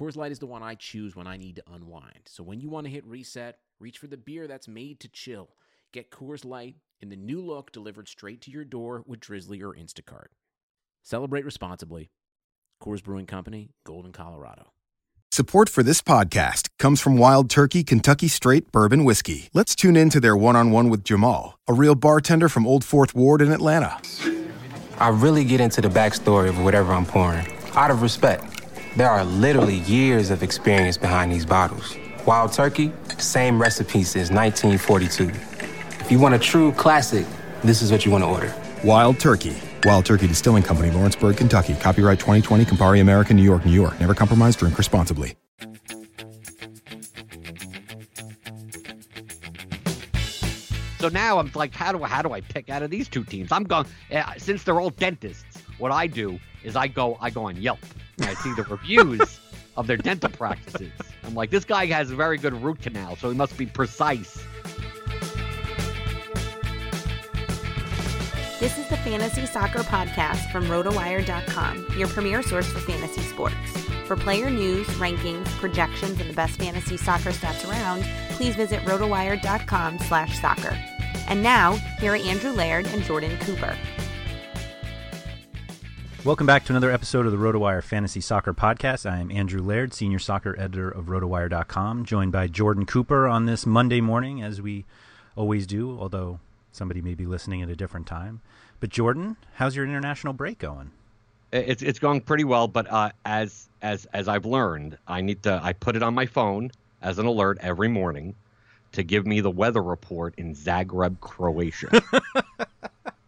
Coors Light is the one I choose when I need to unwind. So when you want to hit reset, reach for the beer that's made to chill. Get Coors Light in the new look delivered straight to your door with Drizzly or Instacart. Celebrate responsibly. Coors Brewing Company, Golden, Colorado. Support for this podcast comes from Wild Turkey Kentucky Straight Bourbon Whiskey. Let's tune in to their one on one with Jamal, a real bartender from Old Fourth Ward in Atlanta. I really get into the backstory of whatever I'm pouring, out of respect. There are literally years of experience behind these bottles. Wild Turkey, same recipe since 1942. If you want a true classic, this is what you want to order. Wild Turkey. Wild Turkey Distilling Company, Lawrenceburg, Kentucky. Copyright 2020, Campari American, New York, New York. Never compromise, drink responsibly. So now I'm like, how do I, how do I pick out of these two teams? I'm going uh, since they're all dentists. What I do is I go I go on Yelp and I see the reviews of their dental practices. I'm like, this guy has a very good root canal, so he must be precise. This is the Fantasy Soccer Podcast from RotoWire.com, your premier source for fantasy sports. For player news, rankings, projections, and the best fantasy soccer stats around, please visit RotoWire.com slash soccer. And now, here are Andrew Laird and Jordan Cooper. Welcome back to another episode of the RotoWire Fantasy Soccer Podcast. I am Andrew Laird, senior soccer editor of RotoWire.com, joined by Jordan Cooper on this Monday morning, as we always do, although somebody may be listening at a different time. But Jordan, how's your international break going? It's it's going pretty well, but uh, as as as I've learned, I need to I put it on my phone as an alert every morning to give me the weather report in Zagreb, Croatia.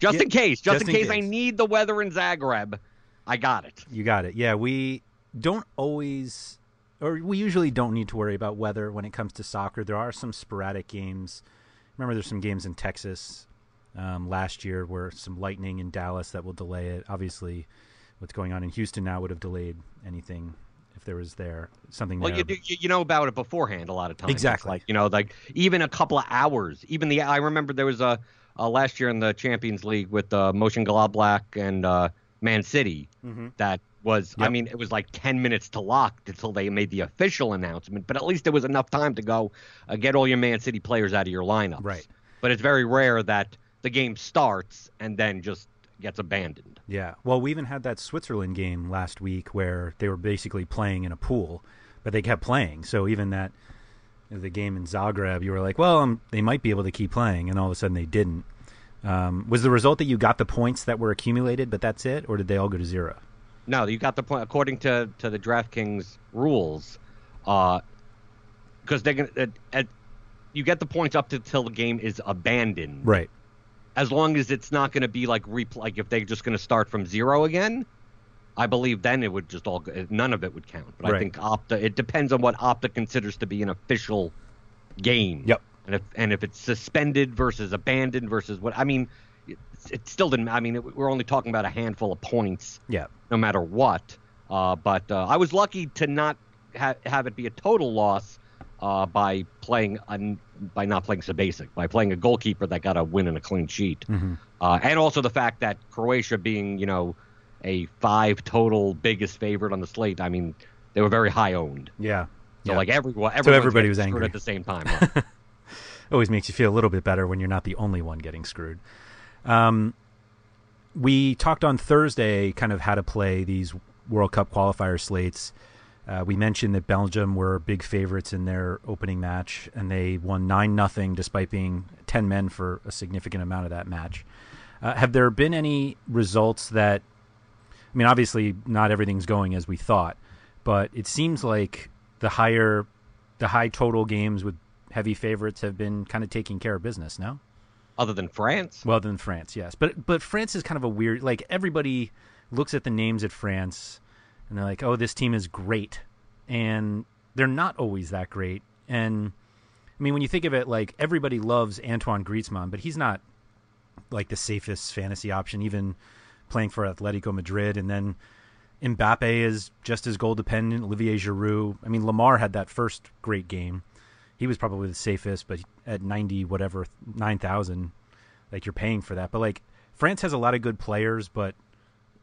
just Yeah, in case, just, just in in case I need the weather in Zagreb, I got it. You got it. Yeah, we don't always, or we usually don't need to worry about weather when it comes to soccer. There are some sporadic games. Remember, there's some games in Texas um, last year where some lightning in Dallas that will delay it. Obviously, what's going on in Houston now would have delayed anything if there was there something Well, there. you, you you know about it beforehand a lot of times. Exactly. like you know, like even a couple of hours. Even the I remember there was a, a last year in the Champions League with uh, Mönchengladbach and uh, Man City that was. I mean, it was like ten minutes to lock until they made the official announcement. But at least there was enough time to go uh, get all your Man City players out of your lineup. Right. But it's very rare that the game starts and then just gets abandoned. Yeah. Well, we even had that Switzerland game last week where they were basically playing in a pool, but they kept playing. So even that the game in Zagreb, you were like, well, um, they might be able to keep playing, and all of a sudden they didn't. Um, was the result that you got the points that were accumulated, but that's it, or did they all go to zero? No, you got the point. According to to the DraftKings rules, because they're gonna, uh, uh, you get the points up to till the game is abandoned. Right. As long as it's not going to be like replay, like if they're just going to start from zero again. I believe then it would just all none of it would count. But I think Opta. It depends on what Opta considers to be an official game. Yep. And if and if it's suspended versus abandoned versus what I mean, it, it still didn't. I mean, it, we're only talking about a handful of points Yeah. no matter what. Uh, but uh, I was lucky to not ha- have it be a total loss uh, by playing un, by not playing so basic, by playing a goalkeeper that got a win and a clean sheet, Mm-hmm. uh, and also the fact that Croatia being you know a five total biggest favorite on the slate. I mean, they were very high owned. Yeah. So yeah. like everyone, everyone everybody was angry. at the same time. right? always makes you feel a little bit better when you're not the only one getting screwed. Um, we talked on Thursday kind of how to play these World Cup qualifier slates. Uh, we mentioned that Belgium were big favorites in their opening match, and they won nine nothing despite being ten men for a significant amount of that match. Uh, have there been any results that? I mean, obviously, not everything's going as we thought, but it seems like the higher, the high total games with heavy favorites have been kind of taking care of business. No. Other than France, Well, than France, yes, but but France is kind of a weird. Like everybody looks at the names at France, and they're like, "Oh, this team is great," and they're not always that great. And I mean, when you think of it, like everybody loves Antoine Griezmann, but he's not like the safest fantasy option, even playing for Atletico Madrid. And then Mbappe is just as goal dependent. Olivier Giroud. I mean, Lemar had that first great game. He was probably the safest, but at ninety whatever nine thousand, like you're paying for that. But like France has a lot of good players, but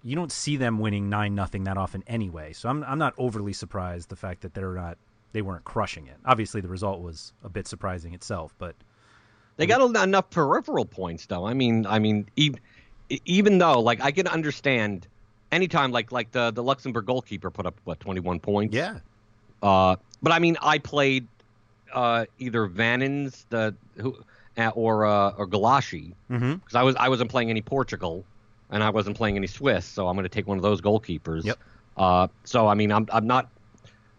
you don't see them winning nine nothing that often anyway. So I'm I'm not overly surprised the fact that they're not they weren't crushing it. Obviously, the result was a bit surprising itself, but They got enough peripheral points, though. I mean, I mean, even, even though, like, I can understand anytime, like, like the the Luxembourg goalkeeper put up what twenty one points. yeah, Uh, but I mean, I played uh, either Vanins the who uh, or uh, or Gulácsi mm-hmm. because I was I wasn't playing any Portugal and I wasn't playing any Swiss, so I'm going to take one of those goalkeepers. Yep. Uh, so I mean, I'm I'm not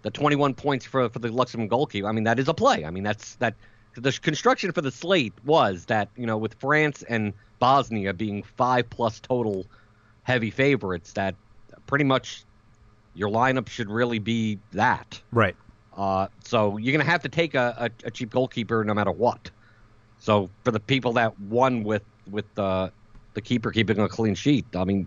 the 21 points for for the Luxembourg goalkeeper. I mean, that is a play. I mean, that's that the construction for the slate was that you know with France and Bosnia being five plus total heavy favorites, that pretty much your lineup should really be that. right. Uh, so you're gonna have to take a, a, a cheap goalkeeper no matter what. So for the people that won with with the the keeper keeping a clean sheet, I mean,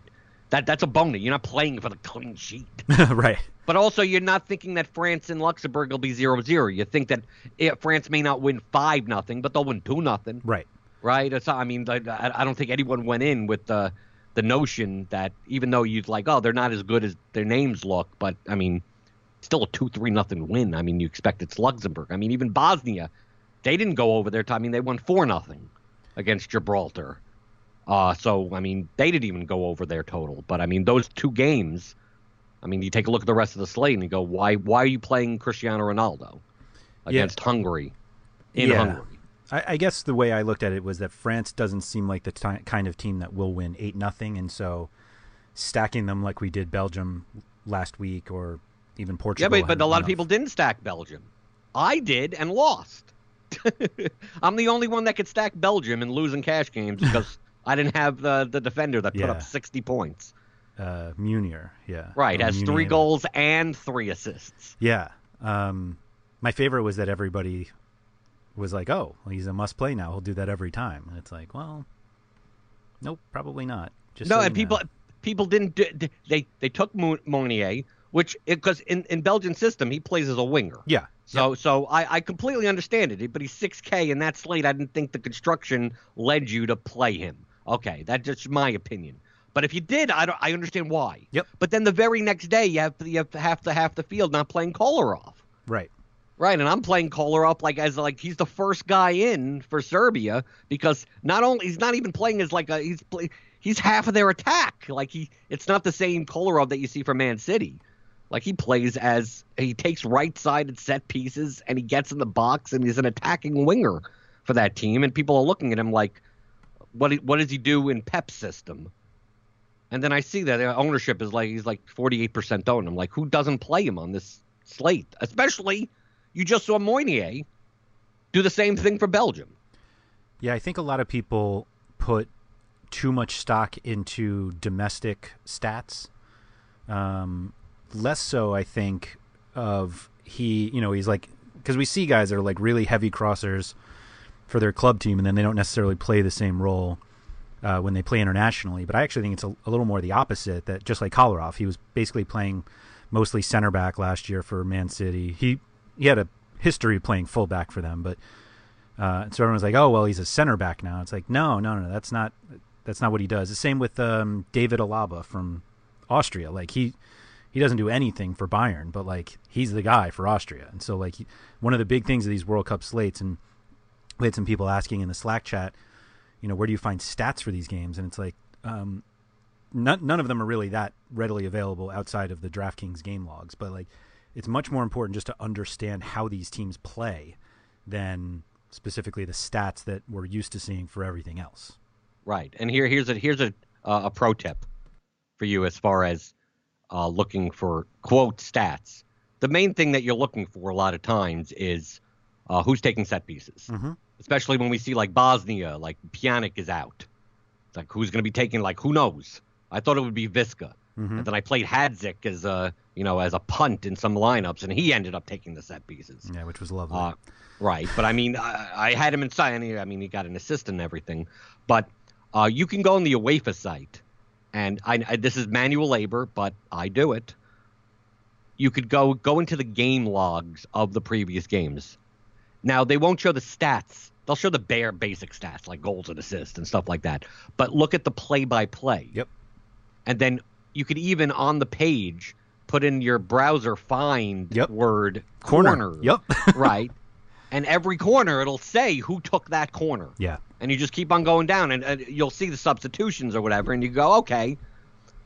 that that's a bonus. You're not playing for the clean sheet, right. but also you're not thinking that France and Luxembourg will be 0-0. You think that eh, France may not win five nothing, but they'll win two nothing, Right. right? It's, I mean, I, I don't think anyone went in with the the notion that even though you'd like, oh, they're not as good as their names look, but I mean, still a two three nothing win. I mean, you expect it's Luxembourg. I mean, even Bosnia, they didn't go over their time. I mean, they won four nothing against Gibraltar. Uh, so I mean, they didn't even go over their total. But I mean, those two games. I mean, you take a look at the rest of the slate and you go, why why are you playing Cristiano Ronaldo against Hungary in Yeah. Hungary? I, I guess the way I looked at it was that France doesn't seem like the ti kind of team that will win eight nothing, and so stacking them like we did Belgium last week or even Portugal. Yeah, but, but a lot of people didn't stack Belgium. I did and lost. I'm the only one that could stack Belgium and lose in cash games because I didn't have the the defender that put Yeah. up 60 points. uh, Meunier, yeah, Right, Or has three goals and three assists. Yeah. Um, my favorite was that everybody was like, "Oh, well, he's a must-play now. He'll do that every time." And it's like, well, nope, probably not. Just no, so and people know. people didn't do, they they took Mo- Meunier, which because in in Belgian system he plays as a winger. yeah, So so I, I completely understand it, but he's 6K and that slate. I didn't think the construction led you to play him. Okay, that's just my opinion. But if you did, I don't, I understand why. Yep. But then the very next day you have you have half the half the field not playing Kolarov. right. Right, and I'm playing Kolarov like as like he's the first guy in for Serbia because not only he's not even playing as like a he's play, he's half of their attack. Like he it's not the same Kolarov that you see for Man City. Like he plays as he takes right-sided set pieces and he gets in the box and he's an attacking winger for that team and people are looking at him like what what does he do in Pep's system? And then I see that ownership is like he's like 48% owned. I'm like who doesn't play him on this slate? Especially you just saw Meunier do the same thing for Belgium. Yeah, I think a lot of people put too much stock into domestic stats. Um, less so, I think, of he, you know, he's like, because we see guys that are like really heavy crossers for their club team, and then they don't necessarily play the same role uh, when they play internationally. But I actually think it's a, a little more the opposite. That just like Kolarov, he was basically playing mostly center back last year for Man City. He he had a history playing fullback for them, but uh, so everyone's like, oh well, he's a center back now. It's like no, no, no, that's not that's not what he does. The same with um, David Alaba from Austria. Like he he doesn't do anything for Bayern, but like he's the guy for Austria. And so like he, one of the big things of these World Cup slates, and we had some people asking in the Slack chat, you know, where do you find stats for these games? And it's like um, none none of them are really that readily available outside of the DraftKings game logs, but like it's much more important just to understand how these teams play than specifically the stats that we're used to seeing for everything else. Right. And here here's a here's a uh, a pro tip for you as far as uh, looking for quote stats. The main thing that you're looking for a lot of times is uh, who's taking set pieces, mm-hmm. especially when we see like Bosnia, like Pjanic is out. It's like who's going to be taking like who knows? I thought it would be Višća, mm-hmm. and then I played Hadzik as a you know as a punt in some lineups, and he ended up taking the set pieces. Yeah, which was lovely. Uh, right, but I mean, I, I had him inside. I mean, he got an assist and everything, but uh, you can go on the UEFA site, and I, I, this is manual labor, but I do it. You could go go into the game logs of the previous games. Now they won't show the stats. They'll show the bare basic stats like goals and assists and stuff like that. But look at the play by play. Yep. And then you could even on the page put in your browser find Yep. word Corner. corner. Yep. right. And every corner it'll say who took that corner yeah. And you just keep on going down and, and you'll see the substitutions or whatever and you go okay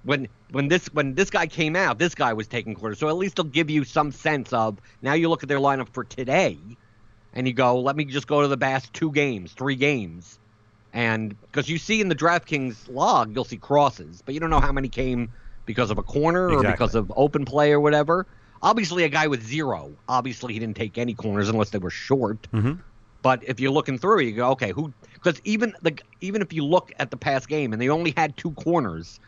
when when this when this guy came out this guy was taking quarters. So at least it'll give you some sense of now you look at their lineup for today and you go let me just go to the past two games three games. And because you see in the DraftKings log you'll see crosses but you don't know how many came because of a corner or because of open play or whatever. Obviously a guy with zero obviously he didn't take any corners unless they were short. Mhm. But if you're looking through, you go, okay, who? Because even the even if you look at the past game and they only had two corners,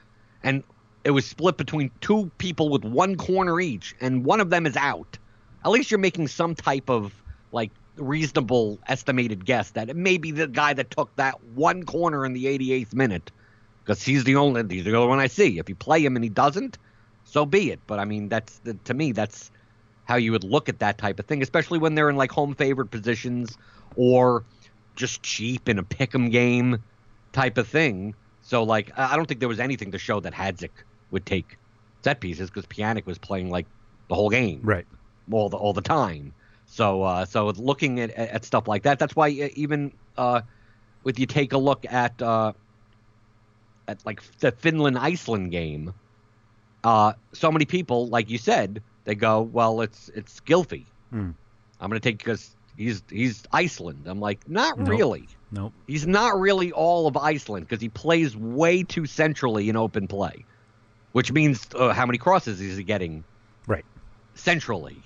and it was split between two people with one corner each, and one of them is out. At least you're making some type of like reasonable estimated guess that it may be the guy that took that one corner in the 88th minute, because he's the only he's the only one I see. If you play him and he doesn't, so be it. But I mean, that's to me that's how you would look at that type of thing, especially when they're in like home favored positions or just cheap in a pick'em game type of thing. So like, I don't think there was anything to show that Hadzik would take set pieces because Pjanic was playing like the whole game, Right. all the all the time. So uh, so looking at, at stuff like that, that's why uh, even uh, with you take a look at uh, at like the Finland Iceland game, uh, so many people, like you said, they go, well, it's it's Gylfi. Hmm. I'm gonna take because he's he's Iceland. I'm like, not Nope. really. Nope. He's not really all of Iceland because he plays way too centrally in open play, which means uh, how many crosses is he getting Right. centrally?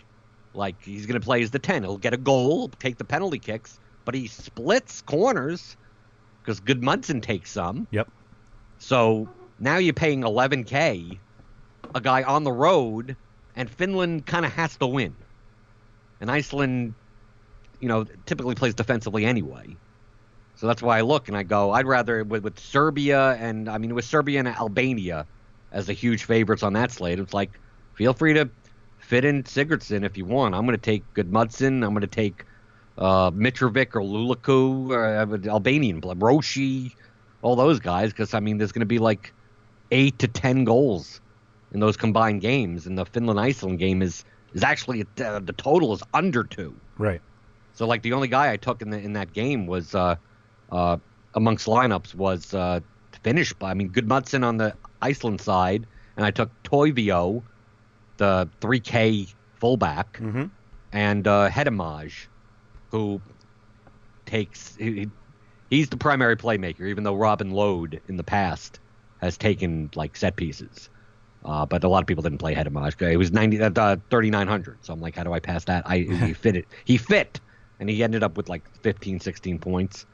Like he's going to play as the 10. He'll get a goal, take the penalty kicks, but he splits corners because Gudmundsson takes some. Yep. So now you're paying 11K, a guy on the road, and Finland kind of has to win. And Iceland, you know, typically plays defensively anyway. So that's why I look and I go, I'd rather with, with Serbia and I mean with Serbia and Albania as the huge favorites on that slate. It's like, feel free to fit in Sigurdsson if you want. I'm going to take Gudmundsson. I'm going to take uh, Mitrovic or Lukaku or uh, Albanian, Roshi, all those guys because I mean there's going to be like eight to ten goals in those combined games, and the Finland Iceland game is is actually uh, the total is under two. Right. So like the only guy I took in the, in that game was uh, uh, amongst lineups was uh, Finnish. I mean Gudmundsson on the Iceland side, and I took Toivio, the 3K fullback, Mm-hmm. and uh, Hetemaj, who takes he- he's the primary playmaker, even though Robin Lod in the past has taken like set pieces. Uh, but a lot of people didn't play Hetemaj. It was 90, uh, 3,900. So I'm like, how do I pass that? I he fit it. He fit, and he ended up with like 15, 16 points.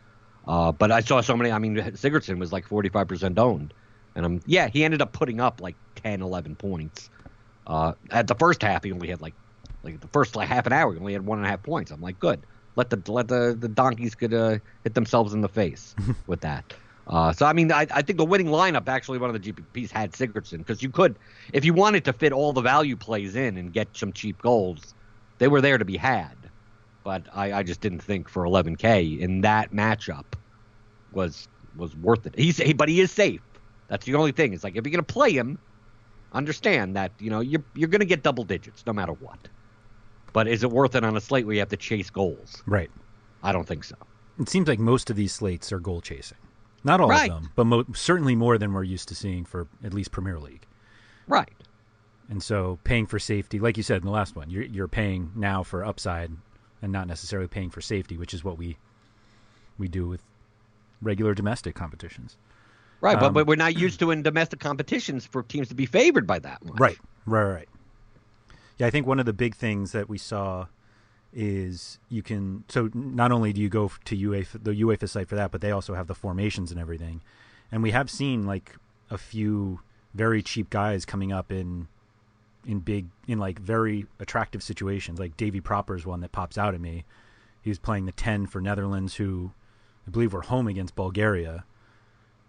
Uh, but I saw so many. I mean, Sigurdsson was like 45% owned, and I'm yeah, he ended up putting up like 10, 11 points. Uh, at the first half, he only had like like the first like half an hour, he only had one and a half points. I'm like, good. Let the let the the donkeys could uh, hit themselves in the face with that. Uh, so I mean, I, I think the winning lineup actually one of the GPPs had Sigurdsson because you could, if you wanted to fit all the value plays in and get some cheap goals, they were there to be had. but I, I just didn't think for 11K in that matchup was was worth it. He's but he is safe. That's the only thing. It's like if you're gonna play him, understand that you know you're you're gonna get double digits no matter what. But is it worth it on a slate where you have to chase goals? Right. I don't think so. It seems like most of these slates are goal chasing. Not all Right. of them, but mo- certainly more than we're used to seeing for at least Premier League. Right. And so paying for safety, like you said in the last one, you're, you're paying now for upside and not necessarily paying for safety, which is what we we do with regular domestic competitions. Right, but, Um, but we're not used to in domestic competitions for teams to be favored by that much. Right, right, right. Yeah, I think one of the big things that we saw is you can. So not only do you go to UEFA, the UEFA site for that, but they also have the formations and everything. And we have seen like a few very cheap guys coming up in in big in like very attractive situations. Like Davy Pröpper's one that pops out at me. He was playing the ten for Netherlands, who I believe were home against Bulgaria.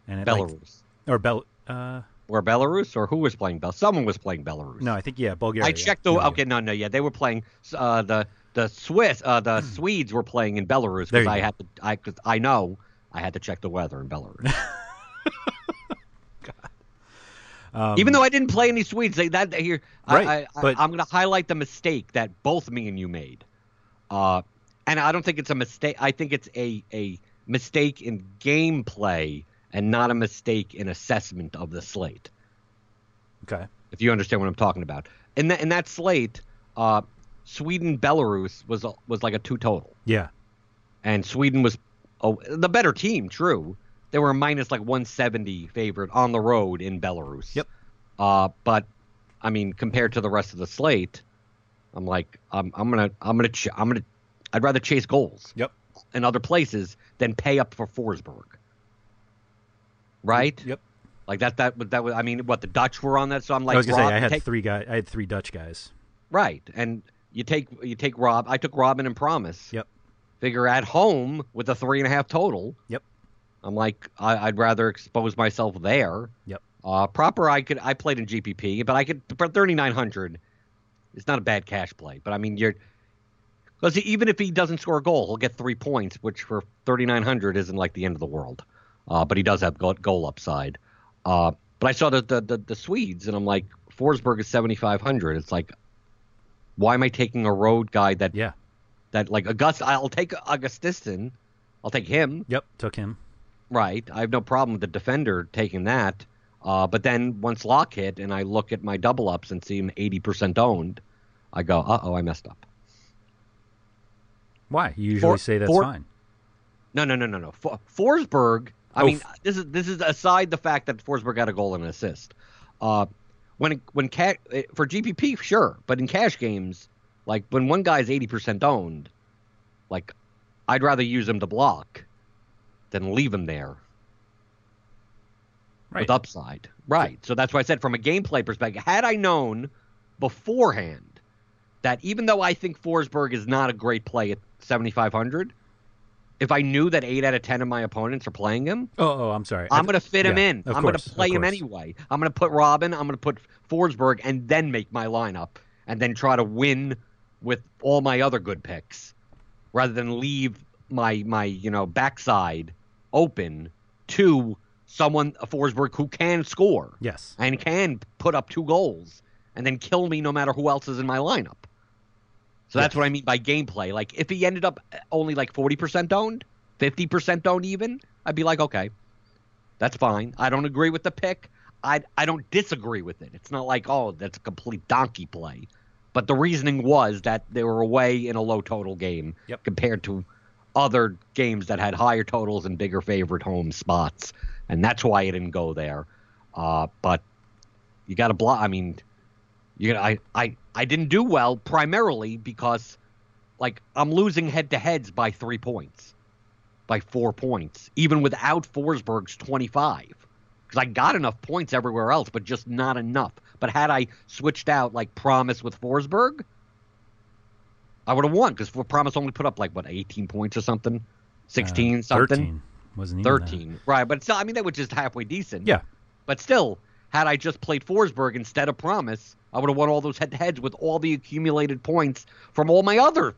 And it, like- Belarus. or Bel. Uh, or Belarus, or who was playing Bel? Someone was playing Belarus. no, I think yeah, Bulgaria. I checked the. Okay, no, no, yeah, they were playing. Uh, the the Swiss, uh, the Swedes were playing in Belarus because I go. had to. I cause I know I had to check the weather in Belarus. Um, Even though I didn't play any Swedes, they, that here, Right, I, I, but- I, am going to highlight the mistake that both me and you made. Uh, and I don't think it's a mistake. I think it's a a mistake in gameplay and not a mistake in assessment of the slate. Okay. if you understand what I'm talking about. In that in that slate, uh, Sweden Belarus was was like a two total, Yeah. and Sweden was oh, the better team. True, they were a minus like 170 favorite on the road in Belarus. Yep. Uh, but I mean, compared to the rest of the slate, I'm like, I'm I'm gonna I'm gonna ch- I'm gonna I'd rather chase goals Yep. in other places than pay up for Forsberg. Right? Yep. Like that that was that was I mean what the Dutch were on that so I'm like I was gonna Rob, say I had take- three guys. I had three Dutch guys. Right, and you take you take Rob. I took Robben and Promes. Yep. Figure at home with a three and a half total. Yep. I'm like I, I'd rather expose myself there. Yep. Uh, Pröpper. I could. I played in GPP, but I could. For 3,900, it's not a bad cash play. But I mean, you're because even if he doesn't score a goal, he'll get three points, which for 3,900 isn't like the end of the world. Uh, but he does have goal, goal upside. Uh, but I saw the, the the the Swedes, and I'm like, Forsberg is 7,500. It's like, why am I taking a road guy that Yeah. that like August? I'll take Augustinsson. I'll take him. Yep. Took him. Right. I have no problem with the defender taking that. Uh, but then once lock hit and I look at my double ups and see him 80% owned, I go, uh oh, I messed up. Why? You usually For- say that's for- fine. No, no, no, no, no. For, Forsberg, I Oh, mean, this is this is aside the fact that Forsberg got a goal and an assist. Uh, when when ca- eh, for GPP, sure, but in cash games, like when one guy's 80% owned, like I'd rather use him to block than leave him there Right. with upside. Right. So that's why I said from a gameplay perspective, had I known beforehand that even though I think Forsberg is not a great play at 7,500, if I knew that eight out of 10 of my opponents are playing him, Oh, oh, I'm sorry. I'm going to fit him in. I'm going to play him anyway. I'm going to put Robben, I'm going to put Forsberg, and then make my lineup and then try to win with all my other good picks rather than leave my, my you know, backside open to someone, a Forsberg, who can score Yes. and can put up two goals and then kill me no matter who else is in my lineup. So that's what I mean by gameplay. Like if he ended up only like 40% owned, 50% owned even, I'd be like, okay, that's fine. I don't agree with the pick. I I don't disagree with it. It's not like, oh, that's a complete donkey play. But the reasoning was that they were away in a low total game Yep. compared to other games that had higher totals and bigger favorite home spots. And that's why I didn't go there. Uh, but you got to block. I mean, you got I, I I didn't do well primarily because like I'm losing head to heads by three points, by four points, even without Forsberg's 25. Because I got enough points everywhere else, but just not enough. But had I switched out like Promes with Forsberg, I would have won because Promes only put up like what 18 points or something, 16 Uh, something. 13. Wasn't even that. 13. Right, but still, I mean, that was just halfway decent. Yeah. But still, had I just played Forsberg instead of Promes, I would have won all those head to heads with all the accumulated points from all my other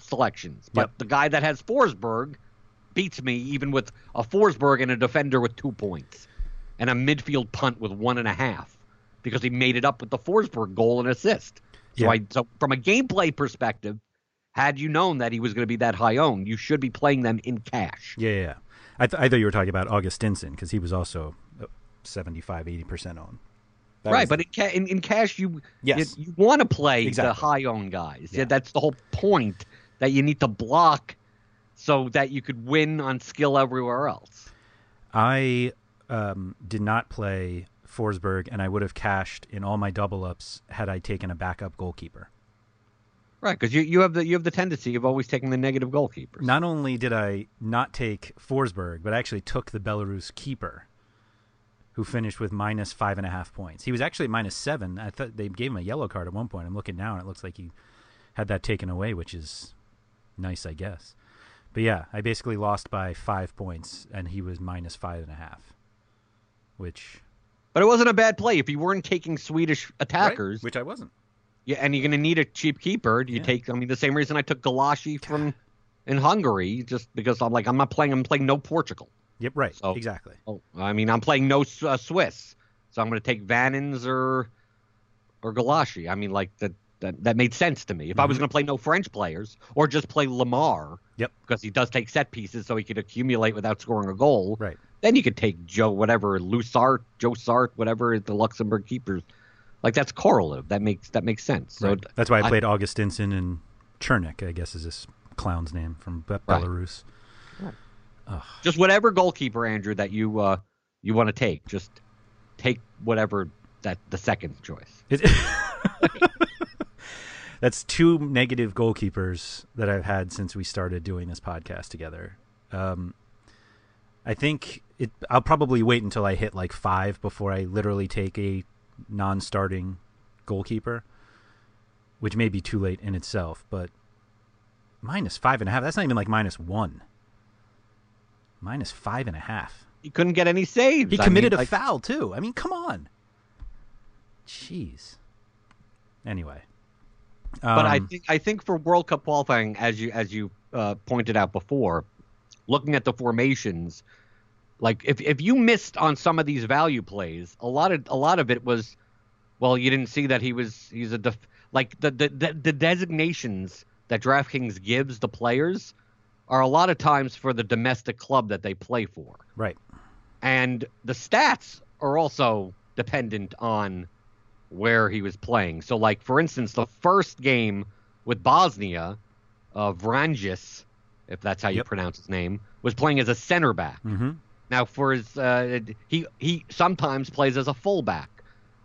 selections. But Yep. the guy that has Forsberg beats me even with a Forsberg and a defender with two points and a midfield punt with one and a half because he made it up with the Forsberg goal and assist. So Yeah. I so from a gameplay perspective, had you known that he was going to be that high owned, you should be playing them in cash. Yeah, yeah. I, th- I thought you were talking about Augustinsson because he was also 75, 80% on. That right, was- but in, ca- in, in cash, you Yes. you, want to play the high owned guys. Yeah. Yeah. that's the whole point that you need to block so that you could win on skill everywhere else. I um, did not play Forsberg, and I would have cashed in all my double ups had I taken a backup goalkeeper. Right, because you, you have the you have the tendency of always taking the negative goalkeepers. Not only did I not take Forsberg, but I actually took the Belarus keeper, who finished with minus five and a half points. He was actually minus seven. I thought they gave him a yellow card at one point. I'm looking now, and it looks like he had that taken away, which is nice, I guess. But yeah, I basically lost by five points, and he was minus five and a half, which But it wasn't a bad play if you weren't taking Swedish attackers. which I wasn't. Yeah, and you're going to need a cheap keeper. Do you Yeah. take? I mean, the same reason I took Gulácsi from in Hungary, just because I'm like I'm not playing. I'm playing no Portugal. Yep, right, So- exactly. Oh, I mean, I'm playing no uh, Swiss, so I'm going to take Vanins or or Gulácsi. I mean, like that that that made sense to me. If I was going to play no French players or just play Lemar, Yep, because he does take set pieces, so he could accumulate without scoring a goal. right. Then you could take Joe, whatever Lusart, Joe Sart, whatever the Luxembourg keepers. Like that's correlative. That makes that makes sense. So right. That's why I I- played Augustinsson and Chernik, I guess is this clown's name from Belarus. Right. Belarus. just whatever goalkeeper, Andrew, that you uh you want to take, just take whatever that the second choice. That's two negative goalkeepers that I've had since we started doing this podcast together. Um, I think it. I'll probably wait until I hit like five before I literally take a non-starting goalkeeper, which may be too late in itself. But minus five and a half. That's not even like minus one. Minus five and a half. He couldn't get any saves. He I committed mean, a like, foul too. I mean, come on. Jeez. Anyway. But I Um, think I think for World Cup qualifying, as you as you uh, pointed out before, looking at the formations, like if if you missed on some of these value plays, a lot of a lot of it was, well, you didn't see that he was he's a def, like the the, the the designations that DraftKings gives the players are a lot of times for the domestic club that they play for right. and the stats are also dependent on where he was playing. So, like for instance, the first game with Bosnia, uh, Vranješ, if that's how you Yep. pronounce his name, was playing as a center back. Mm-hmm. Now, for his, uh, he he sometimes plays as a fullback.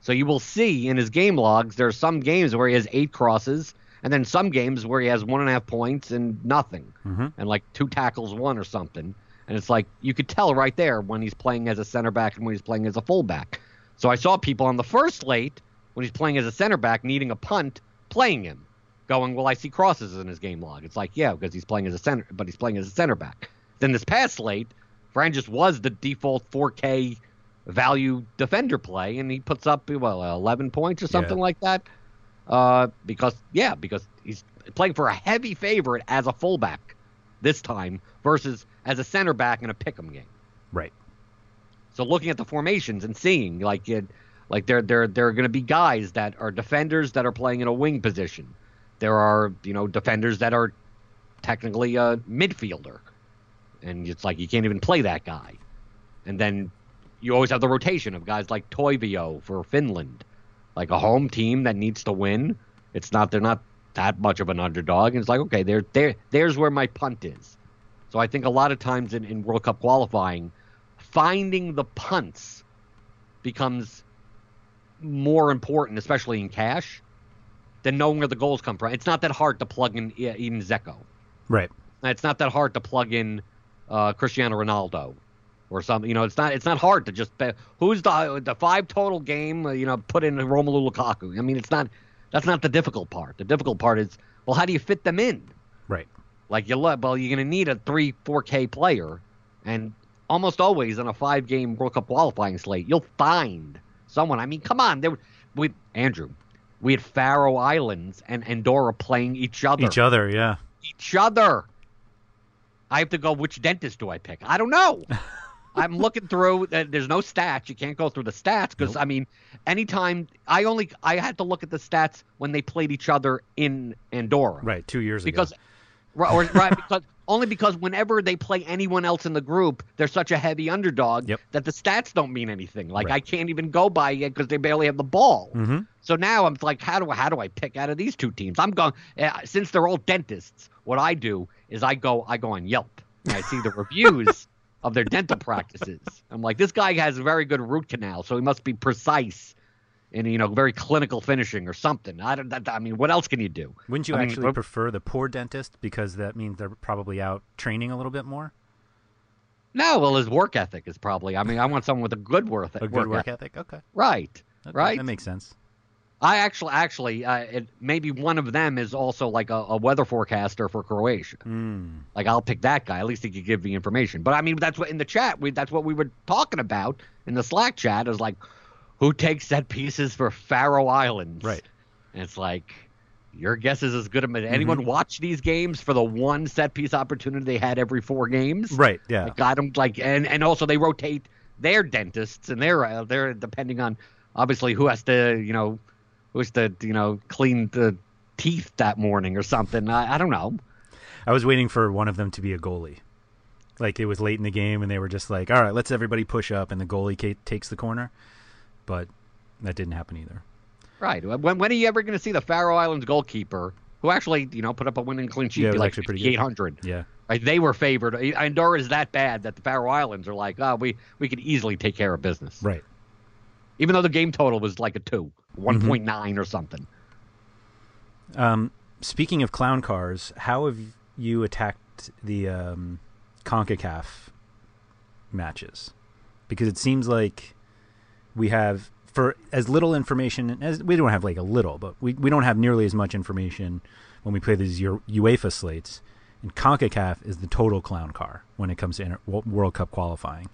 So you will see in his game logs there are some games where he has eight crosses, and then some games where he has one and a half points and nothing, Mm-hmm. and like two tackles, one or something. And it's like you could tell right there when he's playing as a center back and when he's playing as a fullback. So I saw people on the first slate when he's playing as a center back needing a punt, playing him, going, "Well, I see crosses in his game log." It's like, yeah, because he's playing as a center, but he's playing as a center back. Then this past slate, Vranješ was the default 4K value defender play, and he puts up well 11 points or something Yeah. like that. Uh, because yeah, because he's playing for a heavy favorite as a fullback this time versus as a center back in a pick'em game. Right. So looking at the formations and seeing like it, like there there there are going to be guys that are defenders that are playing in a wing position. There are you know defenders that are technically a midfielder, and it's like you can't even play that guy. And then you always have the rotation of guys like Toivio for Finland, like a home team that needs to win. It's not they're not that much of an underdog, and it's like okay, there there there's where my punt is. So I think a lot of times in, in World Cup qualifying, finding the punts becomes more important, especially in cash, than knowing where the goals come from. It's not that hard to plug in E- even Džeko. Right. It's not that hard to plug in uh, Cristiano Ronaldo or something. You know, it's not it's not hard to just bet. who's the the five total game. uh, You know, put in Romelu Lukaku. I mean, it's not that's not the difficult part. The difficult part is well, how do you fit them in? Right. Like you lo- well, you're going to need a three, four K player, and almost always on a five game World Cup qualifying slate, you'll find someone. I mean, come on, there we Andrew, we had Faroe Islands and Andorra playing each other. Each other, yeah. each other. I have to go. Which dentist do I pick? I don't know. I'm looking through. uh, There's no stats. You can't go through the stats because I mean, anytime I only I had to look at the stats when they played each other in Andorra. Right, two years Because, ago. right, or, right, because only because whenever they play anyone else in the group, they're such a heavy underdog Yep. that the stats don't mean anything. Like Right. I can't even go by it because they barely have the ball. Mm-hmm. So now I'm like, how do I, how do I pick out of these two teams? I'm going uh, since they're all dentists. What I do is I go I go on Yelp and I see the reviews of their dental practices. I'm like, this guy has a very good root canal, so he must be precise and you know very clinical finishing or something. I don't. That, I mean, what else can you do? Wouldn't you I actually what- prefer the poor dentist because that means they're probably out training a little bit more? No, well, his work ethic is probably. I mean, I want someone with a good work, A good work, work ethic. ethic? Okay. Right. That, Right. That makes sense. I actually, actually, uh, it, maybe one of them is also like a, a weather forecaster for Croatia. Mm. Like I'll pick that guy. At least he could give the information. But I mean, that's what in the chat. We that's what we were talking about in the Slack chat. Is like, who takes set pieces for Faroe Islands? Right. And it's like, your guess is as good as anyone watch these games for the one set piece opportunity they had every four games. Right, yeah. Like, I don't like, and and also they rotate their dentists and their uh, their depending on obviously who has to you know has to you know clean the teeth that morning or something. I, I don't know. I was waiting for one of them to be a goalie. Like it was late in the game, and they were just like, "All right, let's everybody push up," and the goalie ca- takes the corner. But that didn't happen either. Right. When when are you ever going to see the Faroe Islands goalkeeper who actually you know put up a winning clean sheet? Yeah, it be was like actually pretty eight hundred. Yeah, Right, they were favored. Andorra is that bad that the Faroe Islands are like, oh, we we could easily take care of business. right. Even though the game total was like a two, Mm-hmm. one nine or something. Um, speaking of clown cars, how have you attacked the um, Concacaf matches? Because it seems like we have, for as little information as we don't have like a little, but we, we don't have nearly as much information when we play these UEFA slates. And Concacaf is the total clown car when it comes to inter- World Cup qualifying.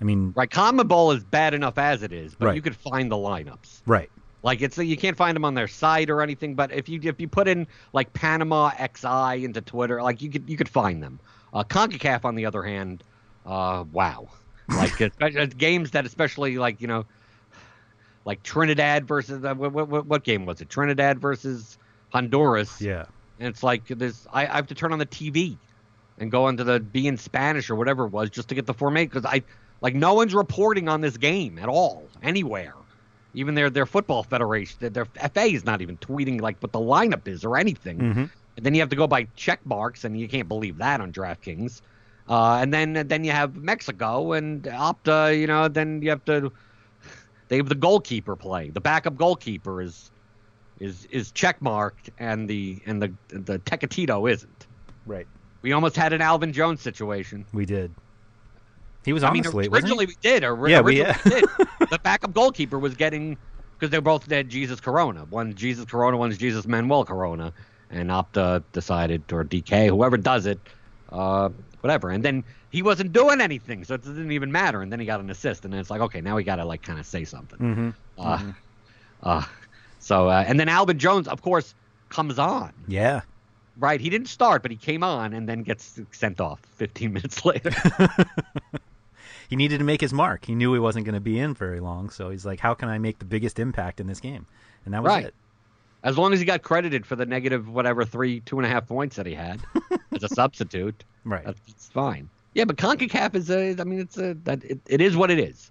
I mean, Right, CONMEBOL is bad enough as it is, but Right. you could find the lineups. right, Like it's you can't find them on their site or anything. But if you if you put in like Panama XI into Twitter, like you could you could find them. Uh, Concacaf, on the other hand, uh, wow, like it's games that especially like you know, like Trinidad versus uh, what, what what game was it? Trinidad versus Honduras. yeah, And it's like there's I, I have to turn on the TV and go into the beIN Spanish or whatever it was just to get the formation because I like no one's reporting on this game at all anywhere. Even their their football federation, their, their FA is not even tweeting like what the lineup is or anything. Mhm. And then you have to go by check marks, and you can't believe that on DraftKings. Uh, and then then you have Mexico and Opta. You know, then you have to. They have the goalkeeper play. The backup goalkeeper is is is check marked, and the and the the Tecatito isn't. right. We almost had an Alvin Jones situation. We did. He was I mean, originally we did. Or, Yeah, we- we did. The backup goalkeeper was getting because they're both dead. Jesus Corona. One Jesus Corona, one's Jesus Manuel Corona, and Opta decided, or DK, whoever does it, uh, whatever. And then he wasn't doing anything, so it didn't even matter. And then he got an assist, and then it's like, okay, now we got to like kind of say something. Mm-hmm. Uh, uh, so uh, and then Alvin Jones, of course, comes on. Yeah. Right, he didn't start, but he came on and then gets sent off 15 minutes later. he needed to make his mark. He knew he wasn't going to be in very long, so he's like, "How can I make the biggest impact in this game?" And that was Right. it. as long as he got credited for the negative whatever three two and a half points that he had as a substitute Right. that's fine yeah but concacaf is a i mean it's a that it, it is what it is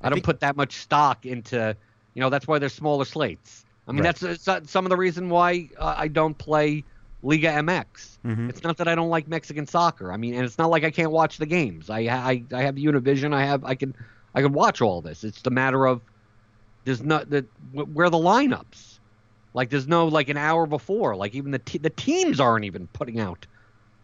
i, don't think- put that much stock into you know that's why they're smaller slates i mean Right. that's it's, uh, some of the reason why uh, i don't play liga mx Mhm. it's not that i don't like mexican soccer i mean and it's not like i can't watch the games i i, I have univision i have i can i can watch all this it's the matter of there's not the where are the lineups like there's no like an hour before. Like even the te- the teams aren't even putting out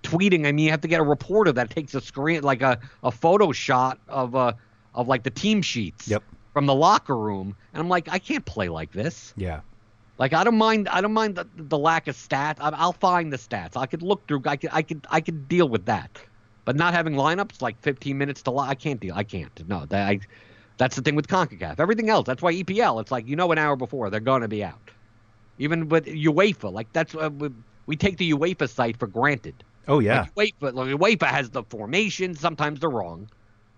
tweeting. I mean, you have to get a reporter that takes a screen like a, a photo shot of uh of like the team sheets Yep. from the locker room. And I'm like, I can't play like this. Yeah. Like I don't mind I don't mind the, the lack of stats. I, I'll find the stats. I could look through. I could I could I could deal with that. But not having lineups like 15 minutes to li- I can't deal. I can't. No, that I. That's the thing with Concacaf. Everything else, that's why EPL. It's like you know an hour before they're going to be out. Even with UEFA, like that's uh, with we take the UEFA site for granted. Oh yeah. Like, UEFA, like, UEFA has the formation. Sometimes they're wrong.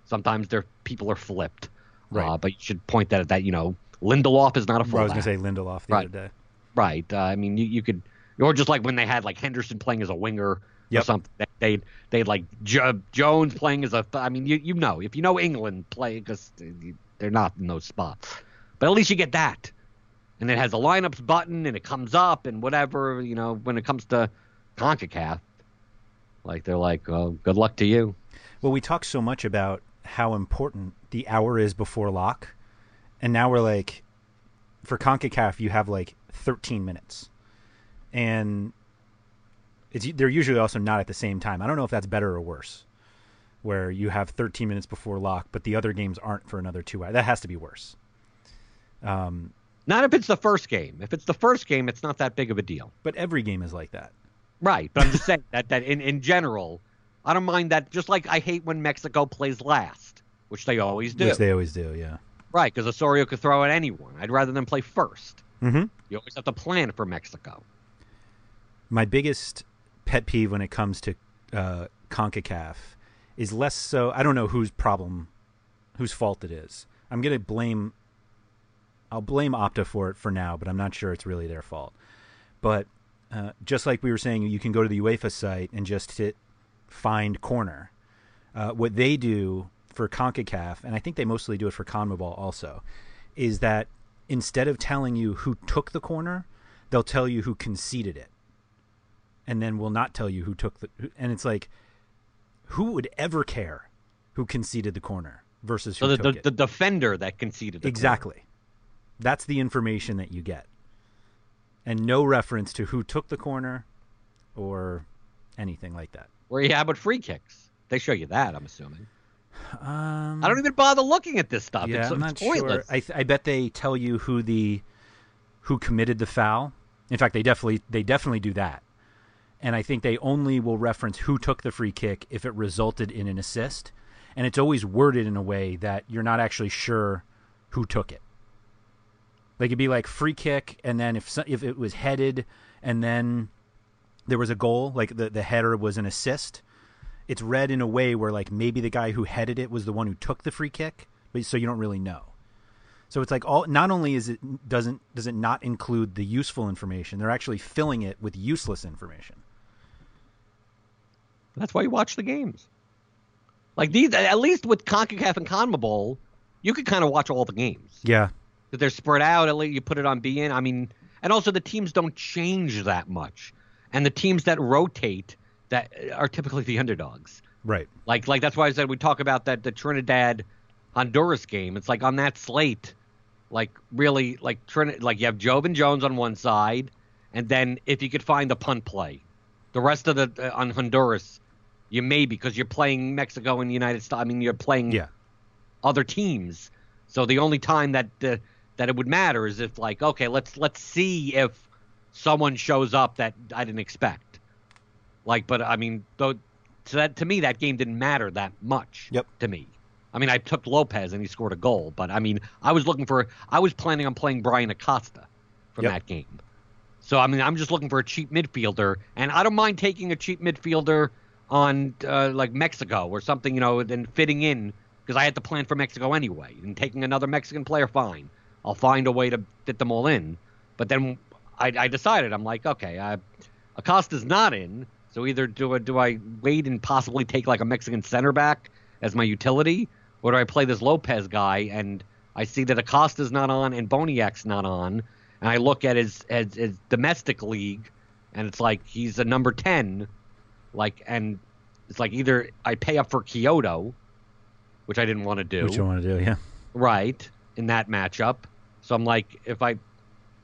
Sometimes their people are flipped. Right. Uh, but you should point that at that. You know, Lindelof is not a Well, I was gonna say Lindelof the Right. other day. Right. Uh, I mean, you, you could, or just like when they had like Henderson playing as a winger or something. they- They'd they'd like jo- Jones playing as a. I mean, you you know if you know England play because they're not in those spots, but at least you get that, and it has a lineups button and it comes up and whatever you know when it comes to Concacaf, like they're like, oh, good luck to you. Well, we talk so much about how important the hour is before lock, and now we're like, for Concacaf, you have like 13 minutes, and it's they're usually also not at the same time. I don't know if that's better or worse, where you have 13 minutes before lock, but the other games aren't for another two hours. That has to be worse. Um, Not if it's the first game. If it's the first game, it's not that big of a deal. but every game is like that. Right, but I'm just saying that that in, in general, I don't mind that. Just like I hate when Mexico plays last, which they always do. Which they always do, yeah. Right, because Osorio could throw at anyone. I'd rather them play first. Mm-hmm. You always have to plan for Mexico. my biggest pet peeve when it comes to uh, CONCACAF is less so. I don't know whose problem, whose fault it is. I'm gonna blame. I'll blame Opta for it for now, but I'm not sure it's really their fault. But uh, just like we were saying, you can go to the UEFA site and just hit find corner. Uh, what they do for CONCACAF, and I think they mostly do it for CONMEBOL also, is that instead of telling you who took the corner, they'll tell you who conceded it and then will not tell you who took the and it's like who would ever care who conceded the corner versus who So the, took the, it the defender that conceded the exactly that's the information that you get and no reference to who took the corner or anything like that corner. Where you have with free kicks, they show you that. I'm assuming. Um, I don't even bother looking at this stuff. yeah it's, i'm not pointless. sure I, th- I bet they tell you who the who committed the foul in fact they definitely they definitely do that and I think they only will reference who took the free kick if it resulted in an assist, and it's always worded in a way that you're not actually sure who took it. Like it'd be like free kick, and then if if it was headed, and then there was a goal, like the the header was an assist, it's read in a way where like maybe the guy who headed it was the one who took the free kick, but so you don't really know. So it's like all not only is it doesn't does it not include the useful information, they're actually filling it with useless information. That's why you watch the games. Like these, at least with Concacaf and CONMEBOL, you could kind of watch all the games. Yeah, that they're spread out. At least you put it on beIN. I mean, and also the teams don't change that much, and the teams that rotate that are typically the underdogs. right. Like like that's why I said we talk about that the Trinidad Honduras game. It's like on that slate, like really like Trin like you have Joevin Jones on one side, and then if you could find the punt play, the rest of the uh, on Honduras, you may because you're playing Mexico and the United States. I mean, you're playing Yeah. other teams. So the only time that uh, that it would matter is if like okay, let's let's see if someone shows up that I didn't expect. Like, but I mean, though, to that to me that game didn't matter that much. Yep. To me, I mean, I took Lopez and he scored a goal, but I mean, I was looking for I was planning on playing Bryan Acosta from Yep. that game. So I mean, I'm just looking for a cheap midfielder, and I don't mind taking a cheap midfielder on uh, like Mexico or something, you know, and fitting in because I had to plan for Mexico anyway. And taking another Mexican player, fine, I'll find a way to fit them all in. But then I, I decided, I'm like, okay, I, Acosta's not in, so either do I, do I wait and possibly take like a Mexican center back as my utility, or do I play this Lopez guy and I see that Acosta's not on and Boniek's not on, and I look at his, his his domestic league, and it's like he's a number ten, like and it's like either I pay up for Quioto, which I didn't want to do, What you want to do? Yeah. right in that matchup. So I'm like, if I,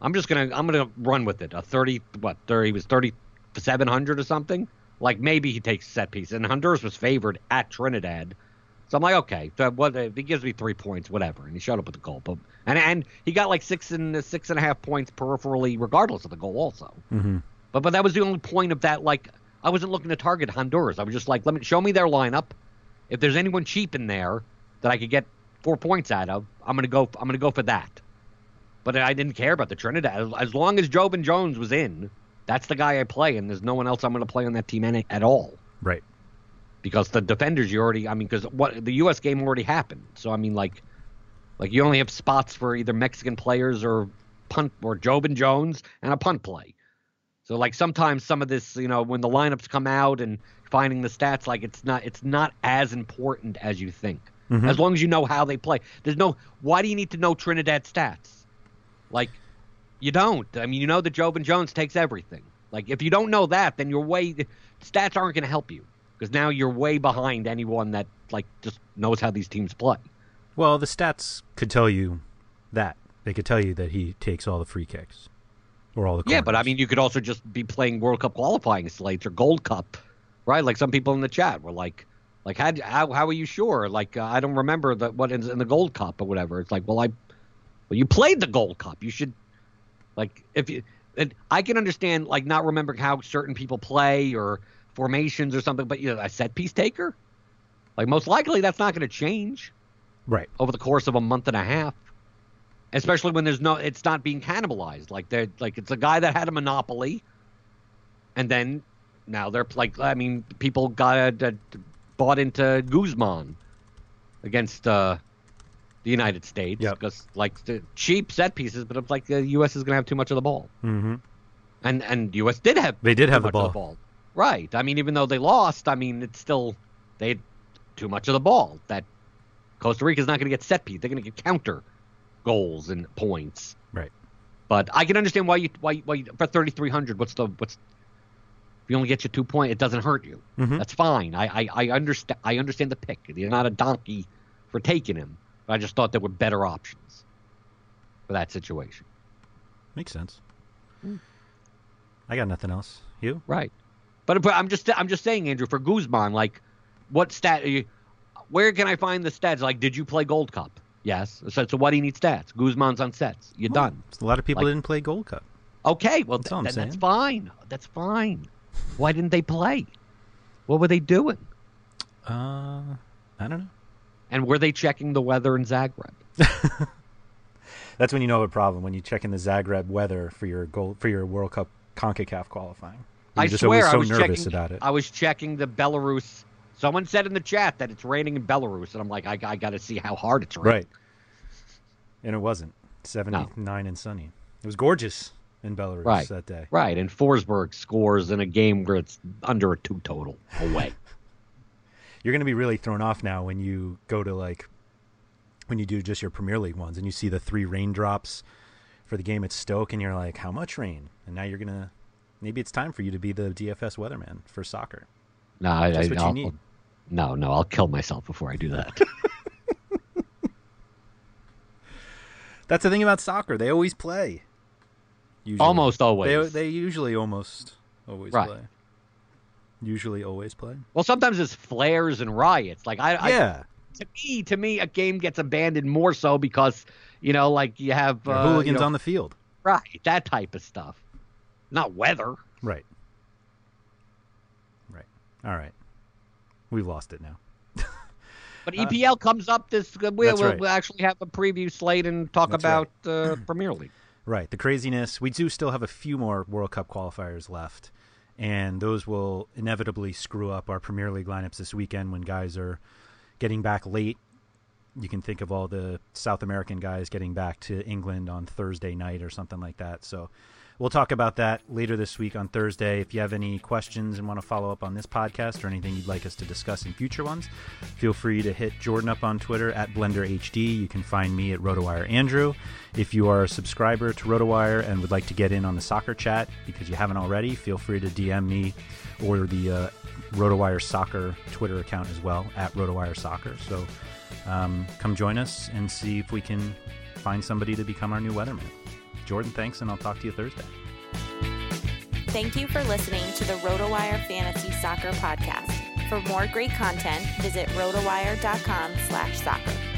I'm just gonna, I'm gonna run with it. A thirty, what thirty? He was thirty seven hundred or something. Like maybe he takes set piece, and Honduras was favored at Trinidad. So I'm like, okay, so what if he gives me three points, whatever, and he showed up with the goal, but and and he got like six and six and a half points peripherally, regardless of the goal, also. Mm-hmm. But but that was the only point of that. Like I wasn't looking to target Honduras. I was just like, let me show me their lineup. If there's anyone cheap in there that I could get four points out of, I'm gonna go. I'm gonna go for that. But I didn't care about the Trinidad as, long as Joevin Jones was in. That's the guy I play, and there's no one else I'm going to play on that team any, at all Right. because the defenders you already. I mean, because what the U.S. game already happened. So I mean, like, like you only have spots for either Mexican players or punt or Joevin Jones and a punt play. So like sometimes some of this, you know, when the lineups come out and finding the stats, like it's not it's not as important as you think. Mhm. As long as you know how they play. There's no why do you need to know Trinidad stats? Like you don't. I mean, you know that Joevin Jones takes everything. Like if you don't know that, then you're way stats aren't going to help you because now you're way behind anyone that like just knows how these teams play. Well, the stats could tell you that. They could tell you that he takes all the free kicks or all the Yeah, but I mean, you could also just be playing World Cup qualifying slates or Gold Cup, right? Like some people in the chat were like, like how how, how are you sure? Like uh, I don't remember the what is in the Gold Cup or whatever. It's like, well, I, well, you played the Gold Cup. You should, like, if you, and I can understand like not remembering how certain people play or formations or something, but you know, a set piece taker, like most likely that's not going to change right. over the course of a month and a half. Especially when there's no, it's not being cannibalized. Like they're like it's a guy that had a monopoly, and then now they're like I mean people got uh, bought into Guzman against uh, the United States Yep. because like the cheap set pieces, but it's like the U.S. is going to have too much of the ball, hmm and and U.S. did have They did have the much of ball. right? I mean even though they lost, I mean it's still they had too much of the ball that Costa Rica is not going to get set piece. They're going to get counter goals and points. Right. But I can understand why you why why you, for thirty three hundred. What's the what's if you only get you two point, it doesn't hurt you. Mhm. That's fine. I I, I understand. I understand the pick. You're not a donkey for taking him. But I just thought there were better options for that situation. Makes sense. Hmm. I got nothing else. You? Right. But, but I'm just I'm just saying, Andrew, for Guzman, like, what stat? Are you, where can I find the stats? Like, did you play Gold Cup? Yes. So, so why do you need stats? Guzman's on sets. You're done. A lot of people Like- didn't play Gold Cup. Okay. Well, That's all I'm th- that's fine. That's fine. Why didn't they play? What were they doing? Uh, I don't know. And were they checking the weather in Zagreb? That's when you know of a problem when you check in the Zagreb weather for your gold for your World Cup Concacaf qualifying. You're I just swear, so I was nervous checking. about it. I was checking the Belarus. Someone said in the chat that it's raining in Belarus, and I'm like, I, I got to see how hard it's raining. Right. And it wasn't. 79 and sunny. It was gorgeous in Belarus Right. that day. Right, and Forsberg scores in a game where it's under a two total away. You're going to be really thrown off now when you go to like when you do just your Premier League ones and you see the three raindrops for the game at Stoke and you're like, how much rain? And now you're going to maybe it's time for you to be the DFS weatherman for soccer. No, I, That's I, what I'll- need. No, no, I'll kill myself before I do that. That's the thing about soccer. They always play. Usually. Almost always. They they usually almost always Right. play. Usually always play. well, sometimes it's flares and riots. Like I, yeah. I, to me, to me, a game gets abandoned more so because you know, like you have uh, you hooligans know- on the field. right that type of stuff, not weather. Right. Right. All right. We've lost it now. But EPL comes up this. uh, We'll, we'll, right. we'll actually have a preview slate and talk That's about uh, Premier League. Right. The craziness. We do still have a few more World Cup qualifiers left, and those will inevitably screw up our Premier League lineups this weekend when guys are getting back late. You can think of all the South American guys getting back to England on Thursday night or something like that. So we'll talk about that later this week on Thursday. If you have any questions and want to follow up on this podcast or anything you'd like us to discuss in future ones, feel free to hit Jordan up on Twitter at BlenderHD. You can find me at RotoWire Andrew. If you are a subscriber to RotoWire and would like to get in on the soccer chat because you haven't already, feel free to DM me or the uh, RotoWire Soccer Twitter account as well at RotoWire Soccer. So um, come join us and see if we can find somebody to become our new weatherman. Jordan, thanks, and I'll talk to you Thursday. Thank you for listening to the RotoWire Fantasy Soccer Podcast. For more great content, visit rotowire.com slash soccer.